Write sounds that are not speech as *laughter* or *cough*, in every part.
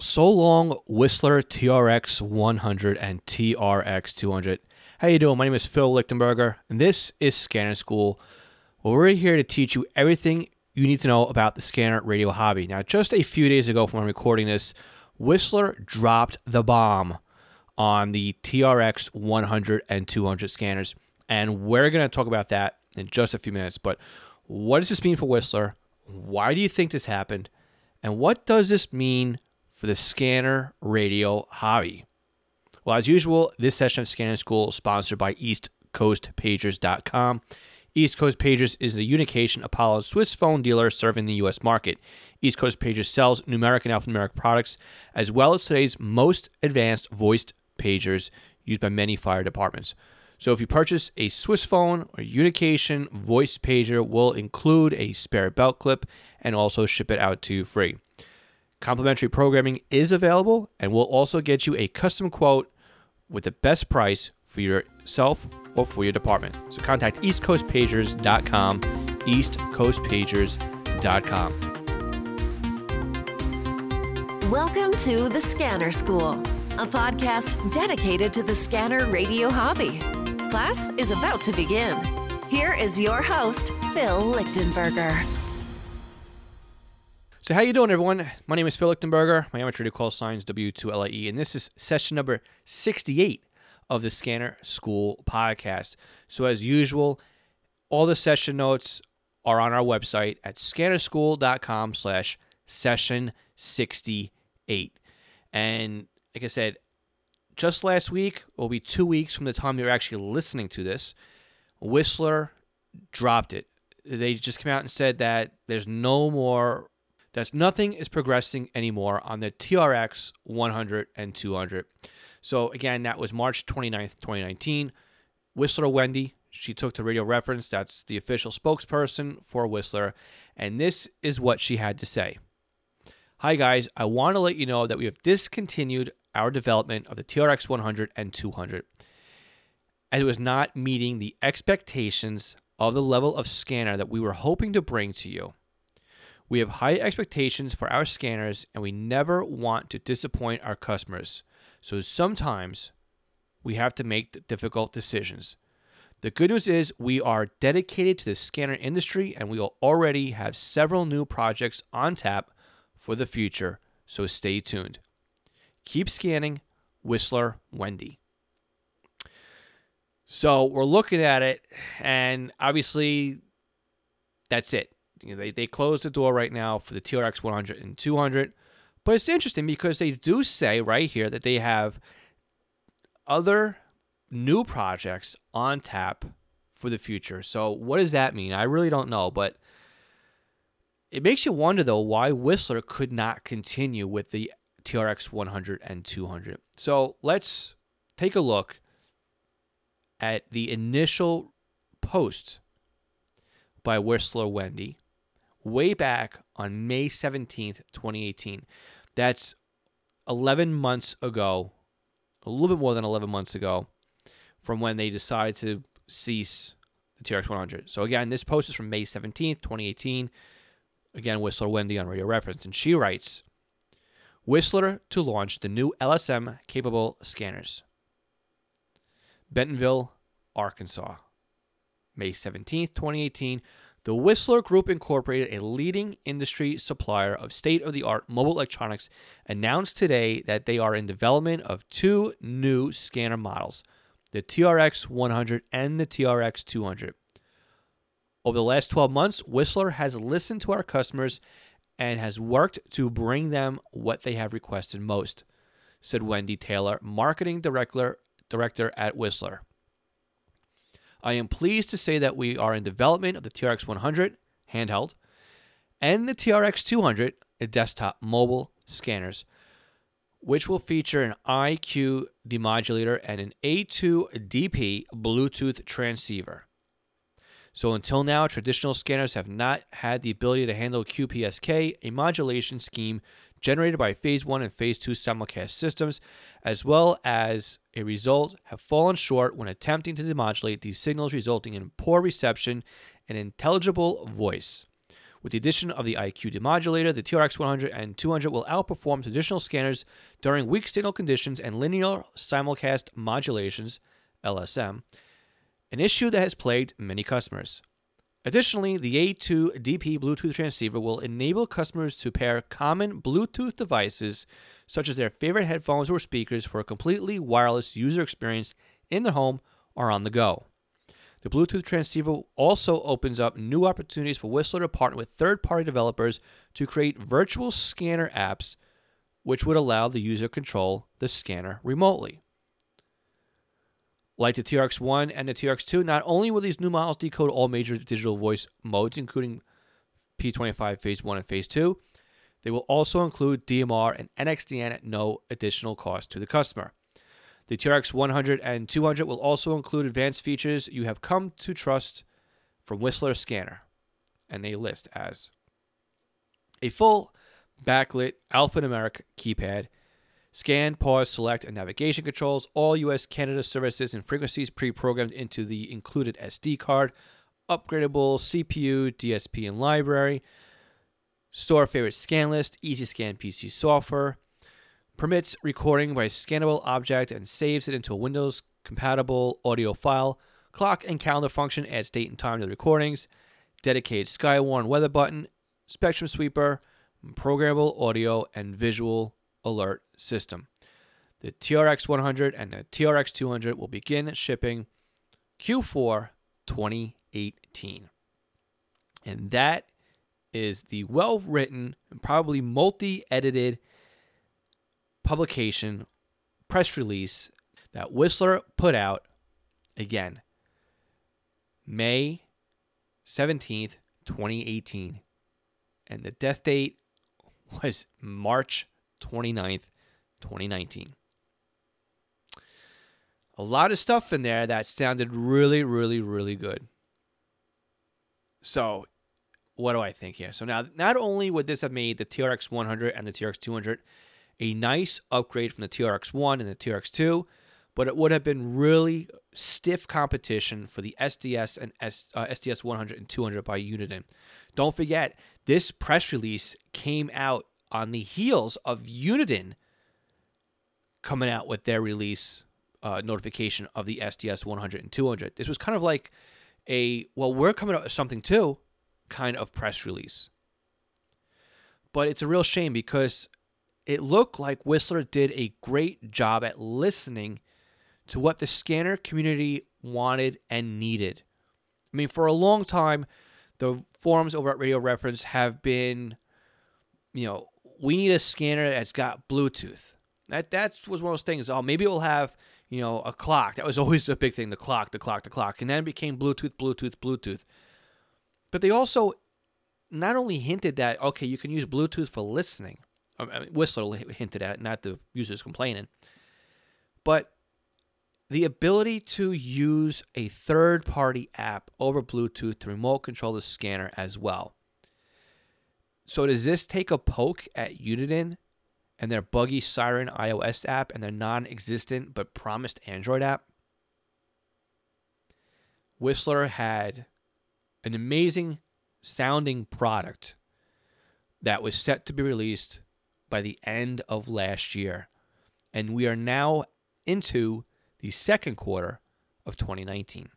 So long, Whistler TRX 100 and TRX 200. How you doing? My name is Phil Lichtenberger, and this is Scanner School. Well, we're here to teach you everything you need to know about the scanner radio hobby. Now, just a few days ago, from recording this, Whistler dropped the bomb on the TRX 100 and 200 scanners, and we're going to talk about that in just a few minutes. But what does this mean for Whistler? Why do you think this happened? And what does this mean for the scanner radio hobby? Well, as usual, this session of Scanner School is sponsored by EastCoastPagers.com. East Coast Pagers is the Unication Apollo Swissphone dealer serving the U.S. market. East Coast Pagers sells numeric and alphanumeric products, as well as today's most advanced voiced pagers used by many fire departments. So if you purchase a Swissphone or Unication voice pager, we'll include a spare belt clip and also ship it out to you free. Complimentary programming is available and we'll also get you a custom quote with the best price for yourself or for your department. So contact eastcoastpagers.com, eastcoastpagers.com. Welcome to the Scanner School, a podcast dedicated to the scanner radio hobby. Class is about to begin. Here is your host, Phil Lichtenberger. So how you doing, everyone? My name is Phil Lichtenberger. My amateur call sign is W2LIE, and this is session number 68 of the Scanner School podcast. So as usual, all the session notes are on our website at scannerschool.com slash session 68. And like I said, just last week, will be two weeks from the time you're actually listening to this, Whistler dropped it. They just came out and said that there's no more, that nothing is progressing anymore on the TRX 100 and 200. So again, that was March 29th, 2019. Whistler Wendy, she took to Radio Reference, that's the official spokesperson for Whistler, and this is what she had to say. Hi guys, I want to let you know that we have discontinued our development of the TRX 100 and 200 as it was not meeting the expectations of the level of scanner that we were hoping to bring to you. We have high expectations for our scanners and we never want to disappoint our customers. So sometimes we have to make difficult decisions. The good news is we are dedicated to the scanner industry and we will already have several new projects on tap for the future, so stay tuned. Keep scanning, Whistler Wendy. So we're looking at it, and obviously, that's it. You know, they, they closed the door right now for the TRX 100 and 200. But it's interesting because they do say right here that they have other new projects on tap for the future. So what does that mean? I really don't know, but it makes you wonder though why Whistler could not continue with the TRX 100 and 200. So let's take a look at the initial post by Whistler Wendy way back on May 17th, 2018. That's 11 months ago, a little bit more than 11 months ago, from when they decided to cease the TRX 100. So again, this post is from May 17th, 2018. Again, Whistler Wendy on Radio Reference. And she writes Whistler to launch the new LSM capable scanners. Bentonville, Arkansas. May 17th, 2018. The Whistler Group Incorporated, a leading industry supplier of state of the art mobile electronics, announced today that they are in development of two new scanner models the TRX 100 and the TRX 200. Over the last 12 months, Whistler has listened to our customers and has worked to bring them what they have requested most, said Wendy Taylor, marketing director, director at Whistler. I am pleased to say that we are in development of the TRX 100 handheld and the TRX 200 a desktop mobile scanners, which will feature an IQ demodulator and an A2DP Bluetooth transceiver. So until now, traditional scanners have not had the ability to handle QPSK, a modulation scheme generated by Phase 1 and Phase 2 simulcast systems, as well as a result have fallen short when attempting to demodulate these signals, resulting in poor reception and intelligible voice. With the addition of the IQ demodulator, the TRX 100 and 200 will outperform traditional scanners during weak signal conditions and linear simulcast modulations, LSM, an issue that has plagued many customers. Additionally, the A2DP Bluetooth transceiver will enable customers to pair common Bluetooth devices, such as their favorite headphones or speakers, for a completely wireless user experience in the home or on the go. The Bluetooth transceiver also opens up new opportunities for Whistler to partner with third party developers to create virtual scanner apps, which would allow the user to control the scanner remotely. Like the TRX1 and the TRX2, not only will these new models decode all major digital voice modes, including P25 Phase 1 and Phase 2, they will also include DMR and NXDN at no additional cost to the customer. The TRX 100 and 200 will also include advanced features you have come to trust from Whistler Scanner, and they list as a full backlit alphanumeric keypad, Scan, pause, select, and navigation controls, all US Canada services and frequencies pre programmed into the included SD card, upgradable CPU, DSP, and library, store favorite scan list, EZ Scan PC software, permits recording by scannable object and saves it into a Windows compatible audio file, clock and calendar function adds date and time to the recordings, dedicated Skywarn weather button, spectrum sweeper, programmable audio, and visual alert system. The TRX 100 and the TRX 200 will begin shipping Q4 2018. And that is the well written and probably multi edited publication press release that Whistler put out again May 17th, 2018. And the death date was March 29th, 2019. A lot of stuff in there that sounded really, really, really good. So, what do I think here? So, now, not only would this have made the TRX 100 and the TRX 200 a nice upgrade from the TRX 1 and the TRX 2, but it would have been really stiff competition for the SDS and S, uh, SDS 100 and 200 by Uniden. Don't forget, this press release came out on the heels of Uniden coming out with their release uh, notification of the SDS 100 and 200. This was kind of like a, well, we're coming out with something too kind of press release. But it's a real shame because it looked like Whistler did a great job at listening to what the scanner community wanted and needed. I mean, for a long time, the forums over at Radio Reference have been, you know, we need a scanner that's got Bluetooth. That that was one of those things. Oh, maybe we'll have you know a clock. That was *laughs* always a big thing. The clock, the clock, the clock, and then it became Bluetooth, Bluetooth, Bluetooth. But they also not only hinted that okay, you can use Bluetooth for listening. I mean, Whistler hinted at, not the users complaining, but the ability to use a third-party app over Bluetooth to remote control the scanner as well. So does this take a poke at Uniden and their buggy Siren iOS app and their non-existent but promised Android app? Whistler had an amazing sounding product that was set to be released by the end of last year. And we are now into the second quarter of 2019.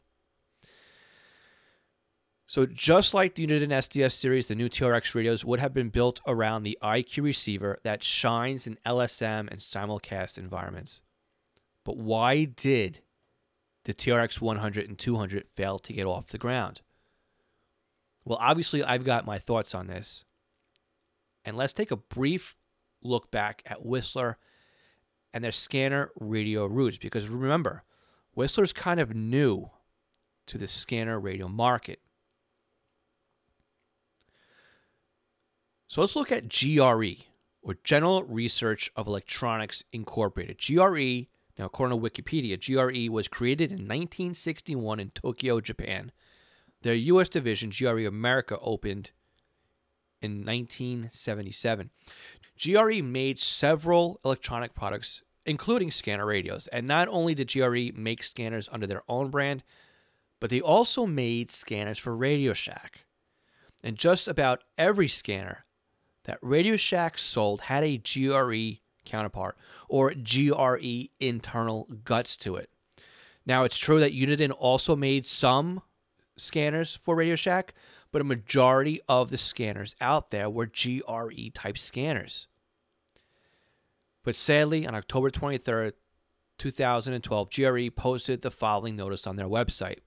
So, just like the Uniden SDS series, the new TRX radios would have been built around the IQ receiver that shines in LSM and simulcast environments. But why did the TRX 100 and 200 fail to get off the ground? Well, obviously, I've got my thoughts on this. And let's take a brief look back at Whistler and their scanner radio roots because remember, Whistler's kind of new to the scanner radio market. So let's look at GRE, or General Research of Electronics Incorporated. GRE, now according to Wikipedia, GRE was created in 1961 in Tokyo, Japan. Their U.S. division, GRE America, opened in 1977. GRE made several electronic products, including scanner radios. And not only did GRE make scanners under their own brand, but they also made scanners for Radio Shack. And just about every scanner that Radio Shack sold had a GRE counterpart or GRE internal guts to it. Now, it's true that Uniden also made some scanners for Radio Shack, but a majority of the scanners out there were GRE type scanners. But sadly, on October 23rd, 2012, GRE posted the following notice on their website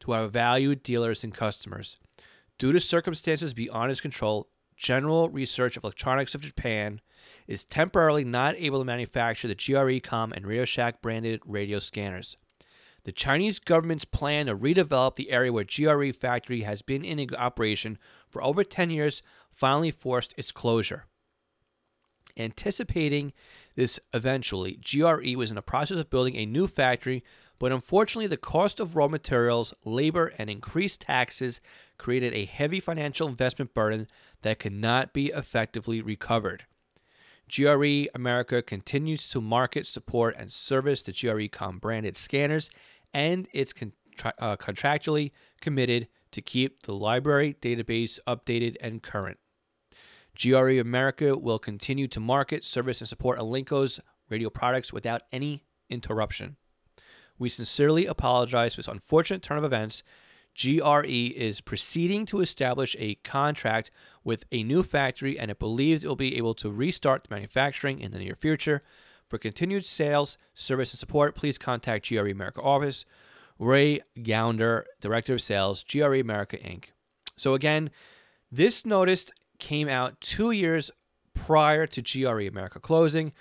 to our valued dealers and customers. Due to circumstances beyond its control, General Research of Electronics of Japan is temporarily not able to manufacture the GRECom and Radio Shack branded radio scanners. The Chinese government's plan to redevelop the area where GRE factory has been in operation for over 10 years finally forced its closure. Anticipating this eventually, GRE was in the process of building a new factory, but unfortunately, the cost of raw materials, labor, and increased taxes created a heavy financial investment burden that could not be effectively recovered. GRE America continues to market, support, and service the GRECom branded scanners, and it's contra- uh, contractually committed to keep the library database updated and current. GRE America will continue to market, service, and support Elinco's radio products without any interruption. We sincerely apologize for this unfortunate turn of events GRE is proceeding to establish a contract with a new factory and it believes it will be able to restart the manufacturing in the near future. For continued sales, service, and support, please contact GRE America office. Ray Gounder, Director of Sales, GRE America Inc. So, again, this notice came out two years prior to GRE America closing,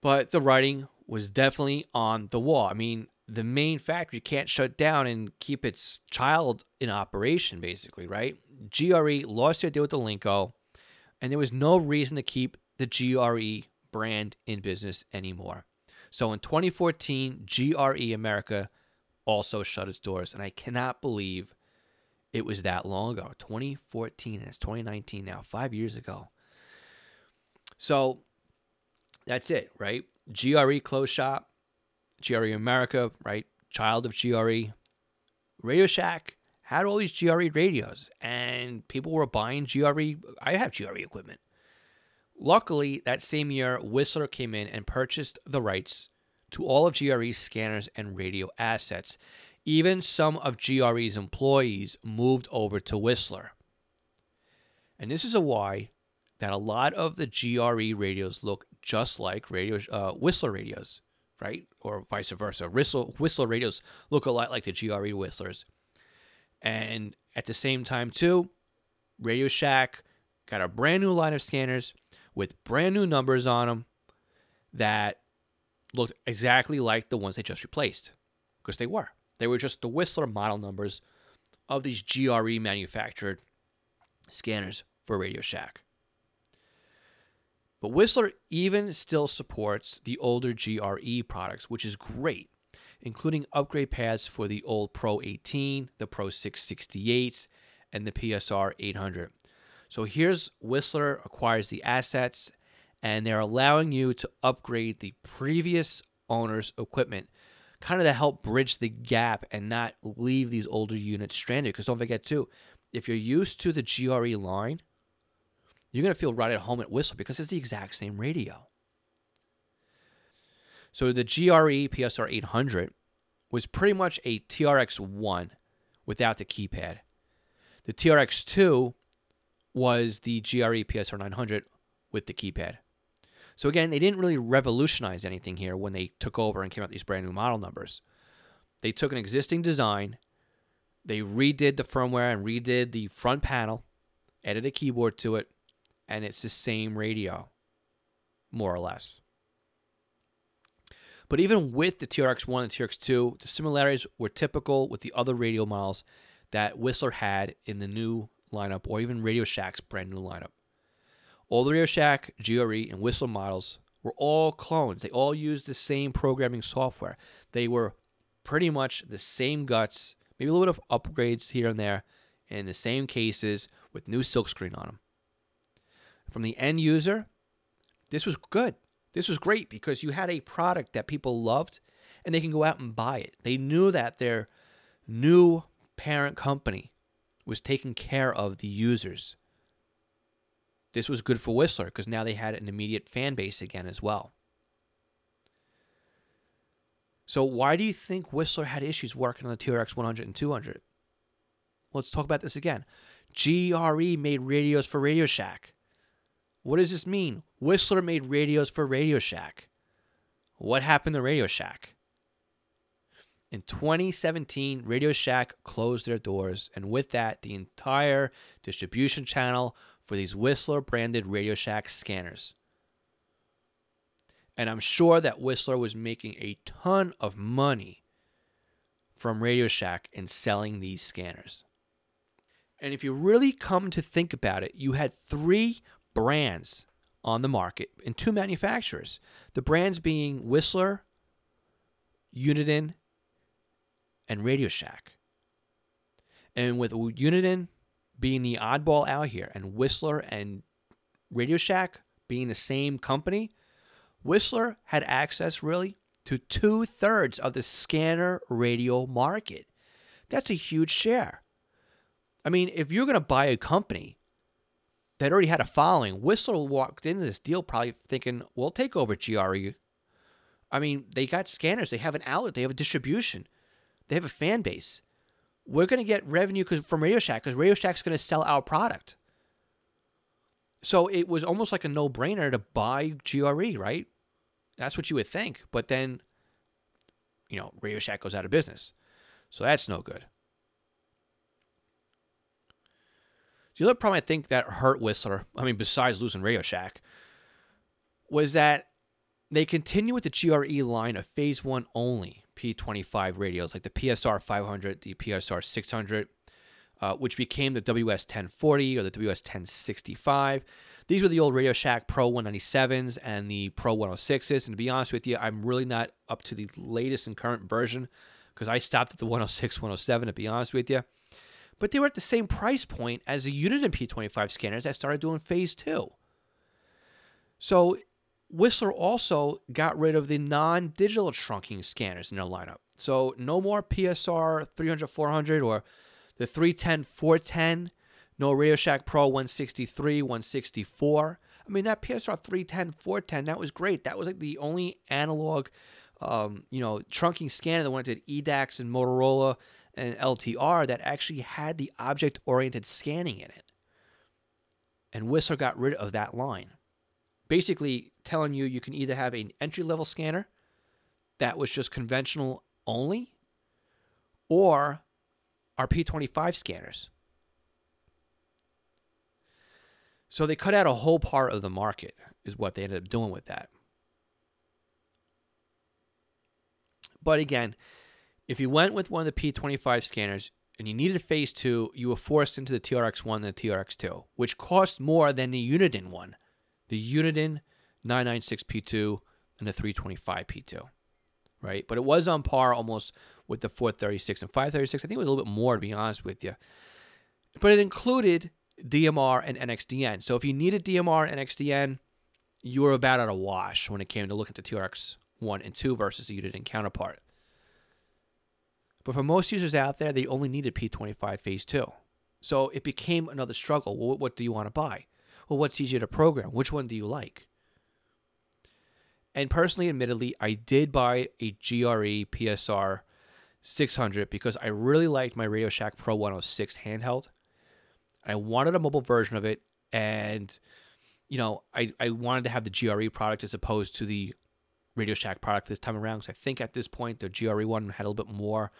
but the writing was definitely on the wall. I mean, the main factory can't shut down and keep its child in operation, basically, right? GRE lost their deal with Elinco, and there was no reason to keep the GRE brand in business anymore. So in 2014, GRE America also shut its doors, and I cannot believe it was that long ago. 2014, and it's 2019 now, five years ago. So that's it, right? GRE closed shop. GRE America, right? Child of GRE. Radio Shack had all these GRE radios, and people were buying GRE. I have GRE equipment. Luckily, that same year, Whistler came in and purchased the rights to all of GRE's scanners and radio assets. Even some of GRE's employees moved over to Whistler. And this is a why that a lot of the GRE radios look just like radio uh, Whistler radios right? Or vice versa. Whistle, Whistler radios look a lot like the GRE Whistlers. And at the same time, too, Radio Shack got a brand new line of scanners with brand new numbers on them that looked exactly like the ones they just replaced because they were. They were just the Whistler model numbers of these GRE manufactured scanners for Radio Shack. But Whistler even still supports the older GRE products, which is great, including upgrade pads for the old Pro 18, the Pro 668s, and the PSR 800. So here's Whistler acquires the assets, and they're allowing you to upgrade the previous owner's equipment, kind of to help bridge the gap and not leave these older units stranded. Because don't forget, too, if you're used to the GRE line, you're going to feel right at home at Whistle because it's the exact same radio. So the GRE PSR 800 was pretty much a TRX 1 without the keypad. The TRX 2 was the GRE PSR 900 with the keypad. So again, they didn't really revolutionize anything here when they took over and came out these brand new model numbers. They took an existing design, they redid the firmware and redid the front panel, added a keyboard to it, and it's the same radio, more or less. But even with the TRX1 and TRX2, the similarities were typical with the other radio models that Whistler had in the new lineup or even Radio Shack's brand new lineup. All the Radio Shack, GRE, and Whistler models were all clones. They all used the same programming software. They were pretty much the same guts, maybe a little bit of upgrades here and there, in the same cases with new silkscreen on them from the end user, this was good. This was great because you had a product that people loved and they can go out and buy it. They knew that their new parent company was taking care of the users. This was good for Whistler because now they had an immediate fan base again as well. So, why do you think Whistler had issues working on the TRX 100 and 200? Let's talk about this again. GRE made radios for Radio Shack. What does this mean? Whistler made radios for Radio Shack. What happened to Radio Shack? In 2017, Radio Shack closed their doors, and with that, the entire distribution channel for these Whistler branded Radio Shack scanners. And I'm sure that Whistler was making a ton of money from Radio Shack in selling these scanners. And if you really come to think about it, you had three brands on the market and two manufacturers. The brands being Whistler, Uniden, and Radio Shack. And with Uniden being the oddball out here and Whistler and Radio Shack being the same company, Whistler had access really to two thirds of the scanner radio market. That's a huge share. I mean, if you're going to buy a company that already had a following, Whistler walked into this deal probably thinking, we'll take over GRE. I mean, they got scanners, they have an outlet, they have a distribution, they have a fan base. We're going to get revenue from Radio Shack because Radio Shack's going to sell our product. So it was almost like a no brainer to buy GRE, right? That's what you would think. But then, you know, Radio Shack goes out of business. So that's no good. The other problem I think that hurt Whistler, I mean, besides losing Radio Shack, was that they continue with the GRE line of phase one only P25 radios, like the PSR 500, the PSR 600, uh, which became the WS 1040 or the WS 1065. These were the old Radio Shack Pro 197s and the Pro 106s. And to be honest with you, I'm really not up to the latest and current version because I stopped at the 106, 107, to be honest with you. But they were at the same price point as the Uniden P25 scanners that started doing phase two. So Whistler also got rid of the non digital trunking scanners in their lineup. So no more PSR 300, 400 or the 310, 410 no Radio Shack Pro 163, 164. I mean, that PSR 310, 410, that was great. That was like the only analog, um, you know, trunking scanner that went to EDACS and Motorola and LTR that actually had the object oriented scanning in it. And Whistler got rid of that line. Basically, telling you you can either have an entry level scanner that was just conventional only, or our P25 scanners So they cut out a whole part of the market, is what they ended up doing with that. But again, if you went with one of the P25 scanners and you needed phase two, you were forced into the TRX1 and the TRX2, which cost more than the Uniden one, the Uniden 996P2 and the 325P2, right? But it was on par almost with the 436 and 536. I think it was a little bit more, to be honest with you. But it included DMR and NXDN. So if you needed DMR and NXDN, you were about at a wash when it came to looking at the TRX 1 and 2 versus the Uniden counterpart. But for most users out there, they only needed P25 Phase 2. So it became another struggle. Well, what do you want to buy? Well, what's easier to program? Which one do you like? And personally, admittedly, I did buy a GRE PSR 600 because I really liked my Radio Shack Pro 106 handheld. I wanted a mobile version of it, and you know, I, I wanted to have the GRE product as opposed to the Radio Shack product this time around. because I think at this point the GRE one had a little bit more,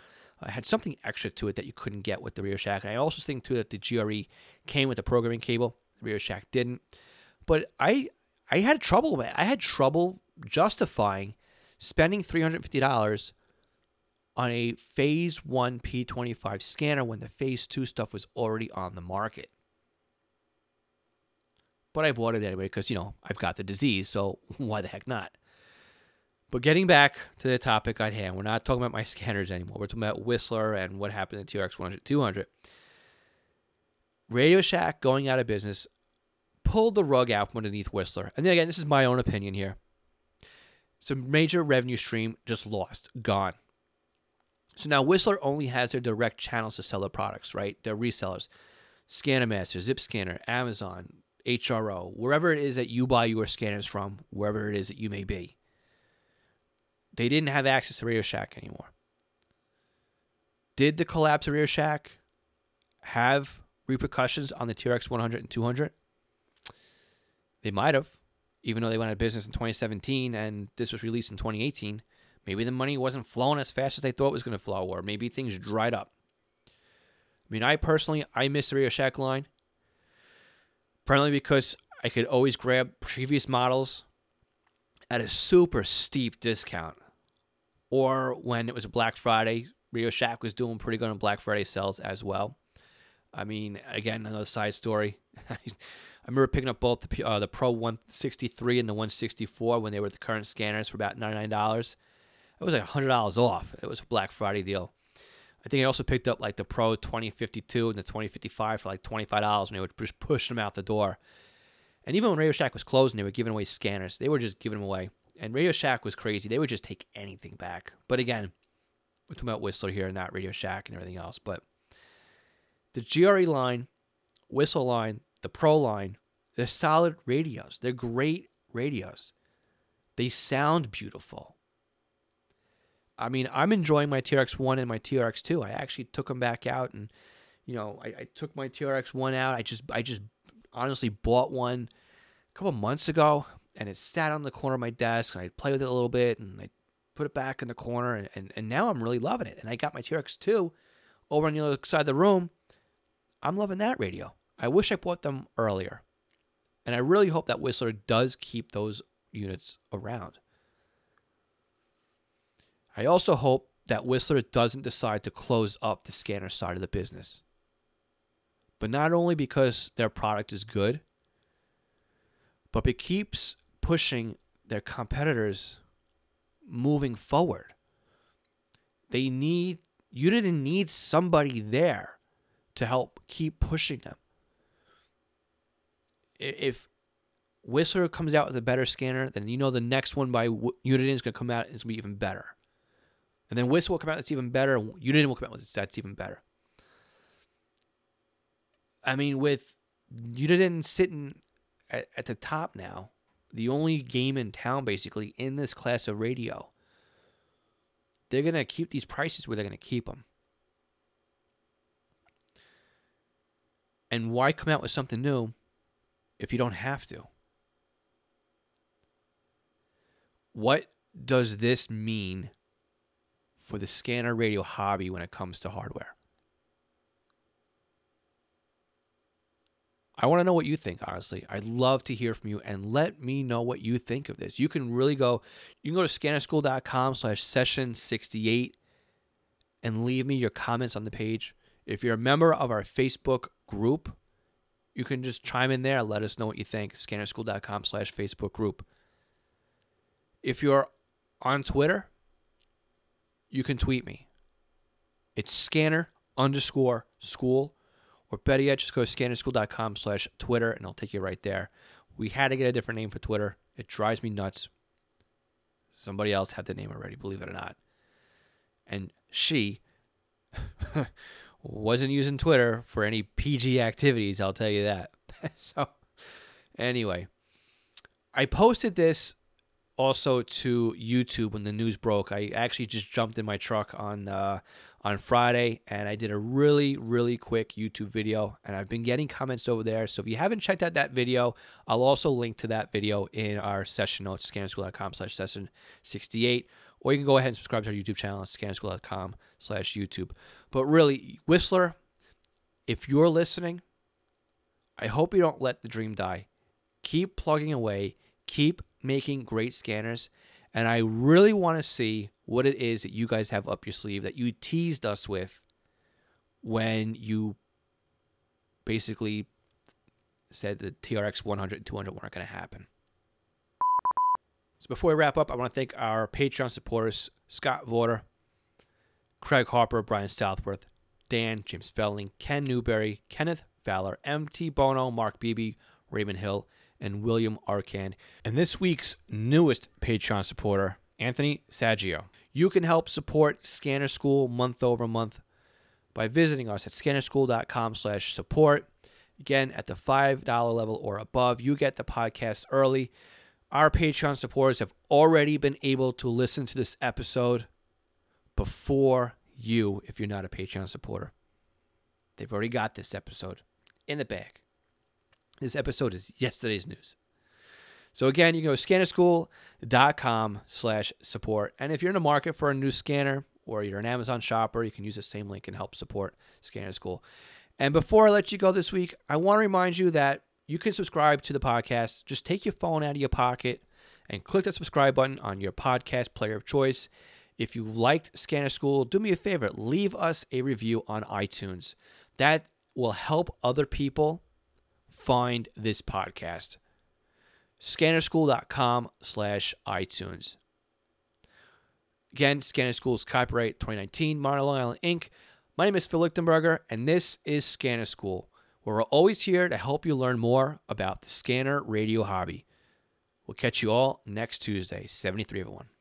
uh, had something extra to it that you couldn't get with the Radio Shack. And I also think too that the GRE came with a programming cable. Radio Shack didn't. But I I had trouble with it. I had trouble justifying spending three hundred fifty dollars on a phase 1 P25 scanner when the phase 2 stuff was already on the market. But I bought it anyway because, you know, I've got the disease, so *laughs* why the heck not? But getting back to the topic at hand, we're not talking about my *laughs* scanners anymore. We're talking about Whistler and what happened to TRX 100, 200. Radio Shack going out of business pulled the rug out from underneath Whistler. And then again, this is my own opinion here. Some major revenue stream just lost, gone. So now Whistler only has their direct channels to sell their products, right? Their resellers, ScannerMaster, Zip Scanner, Amazon, HRO, wherever it is that you buy your scanners from, wherever it is that you may be. They didn't have access to Radio Shack anymore. Did the collapse of Radio Shack have repercussions on the TRX 100 and 200? They might have, even though they went out of business in 2017 and this was released in 2018. Maybe the money wasn't flowing as fast as they thought it was going to flow, or maybe things dried up. I mean, I personally, I miss the Radio Shack line, primarily because I could always grab previous models at a super steep discount. Or when it was Black Friday, Radio Shack was doing pretty good on Black Friday sales as well. I mean, again, another side story. *laughs* I remember picking up both the uh, the Pro 163 and the 164 when they were the current scanners for about $99 it was like hundred dollars off. It was a Black Friday deal. I think I also picked up like the Pro 2052 and the 2055 for like twenty five dollars when they would just push them out the door. And even when Radio Shack was closing, they were giving away scanners. They were just giving them away. And Radio Shack was crazy. They would just take anything back. But again, we're talking about Whistler here, and not Radio Shack and everything else. But the GRE line, Whistle line, the Pro line, they're solid radios. They're great radios. They sound beautiful. I mean, I'm enjoying my TRX1 and my TRX2. I actually took them back out and, you know, I, I took my TRX1 out. I just, I just honestly bought one a couple months ago and it sat on the corner of my desk and I'd play with it a little bit and I put it back in the corner and, and, and now I'm really loving it. And I got my TRX2 over on the other side of the room. I'm loving that radio. I wish I bought them earlier. And I really hope that Whistler does keep those units around. I also hope that Whistler doesn't decide to close up the scanner side of the business. But not only because their product is good, but it keeps pushing their competitors moving forward. They need Uniden needs somebody there to help keep pushing them. If Whistler comes out with a better scanner, then you know the next one by Uniden is going to come out and it's going to be even better. And then Whistler will come out that's even better. Uniden will come out with that's even better. I mean, with Uniden sitting at, at the top now, the only game in town basically in this class of radio, they're going to keep these prices where they're going to keep them. And why come out with something new if you don't have to? What does this mean for the scanner radio hobby when it comes to hardware. I want to know what you think, honestly. I'd love to hear from you and let me know what you think of this. You can really go, you can go to scannerschool.com slash session 68 and leave me your comments on the page. If you're a member of our Facebook group, you can just chime in there. Let us know what you think. Scannerschool.com slash Facebook group. If you're on Twitter, you can tweet me. It's scanner underscore school, or better yet, just go to scannerschool.com slash Twitter, and I'll take you right there. We had to get a different name for Twitter. It drives me nuts. Somebody else had the name already, believe it or not. And she *laughs* wasn't using Twitter for any PG activities, I'll tell you that. *laughs* so, anyway, I posted this also to YouTube when the news broke. I actually just jumped in my truck on uh, on Friday and I did a really really quick YouTube video and I've been getting comments over there. So if you haven't checked out that video, I'll also link to that video in our session notes scannerschool.com slash session 68 or you can go ahead and subscribe to our YouTube channel scannerschool.com slash YouTube. But really, Whistler, if you're listening, I hope you don't let the dream die. Keep plugging away. Keep making great scanners. And I really want to see what it is that you guys have up your sleeve that you teased us with when you basically said the TRX 100 and 200 weren't going to happen. So before we wrap up, I want to thank our Patreon supporters Scott Vorder, Craig Harper, Brian Southworth, Dan, James Felling, Ken Newberry, Kenneth Fowler, MT Bono, Mark Beebe, Raymond Hill, and William Arcand. And this week's newest Patreon supporter, Anthony Saggio. You can help support Scanner School month over month by visiting us at scannerschool.com slash support. Again, at the $5 level or above, you get the podcast early. Our Patreon supporters have already been able to listen to this episode before you, if you're not a Patreon supporter. They've already got this episode in the bag. This episode is yesterday's news. So again, you can go to scannerschool.com slash support. And if you're in the market for a new scanner or you're an Amazon shopper, you can use the same link and help support Scanner School. And before I let you go this week, I want to remind you that you can subscribe to the podcast. Just take your phone out of your pocket and click that subscribe button on your podcast player of choice. If you liked Scanner School, do me a favor, leave us a review on iTunes. That will help other people find this podcast. Scannerschool.com slash iTunes. Again, Scanner School's copyright 2019, Modern Island Inc. My name is Phil Lichtenberger, and this is Scanner School, where we're always here to help you learn more about the scanner radio hobby. We'll catch you all next Tuesday, 73 everyone.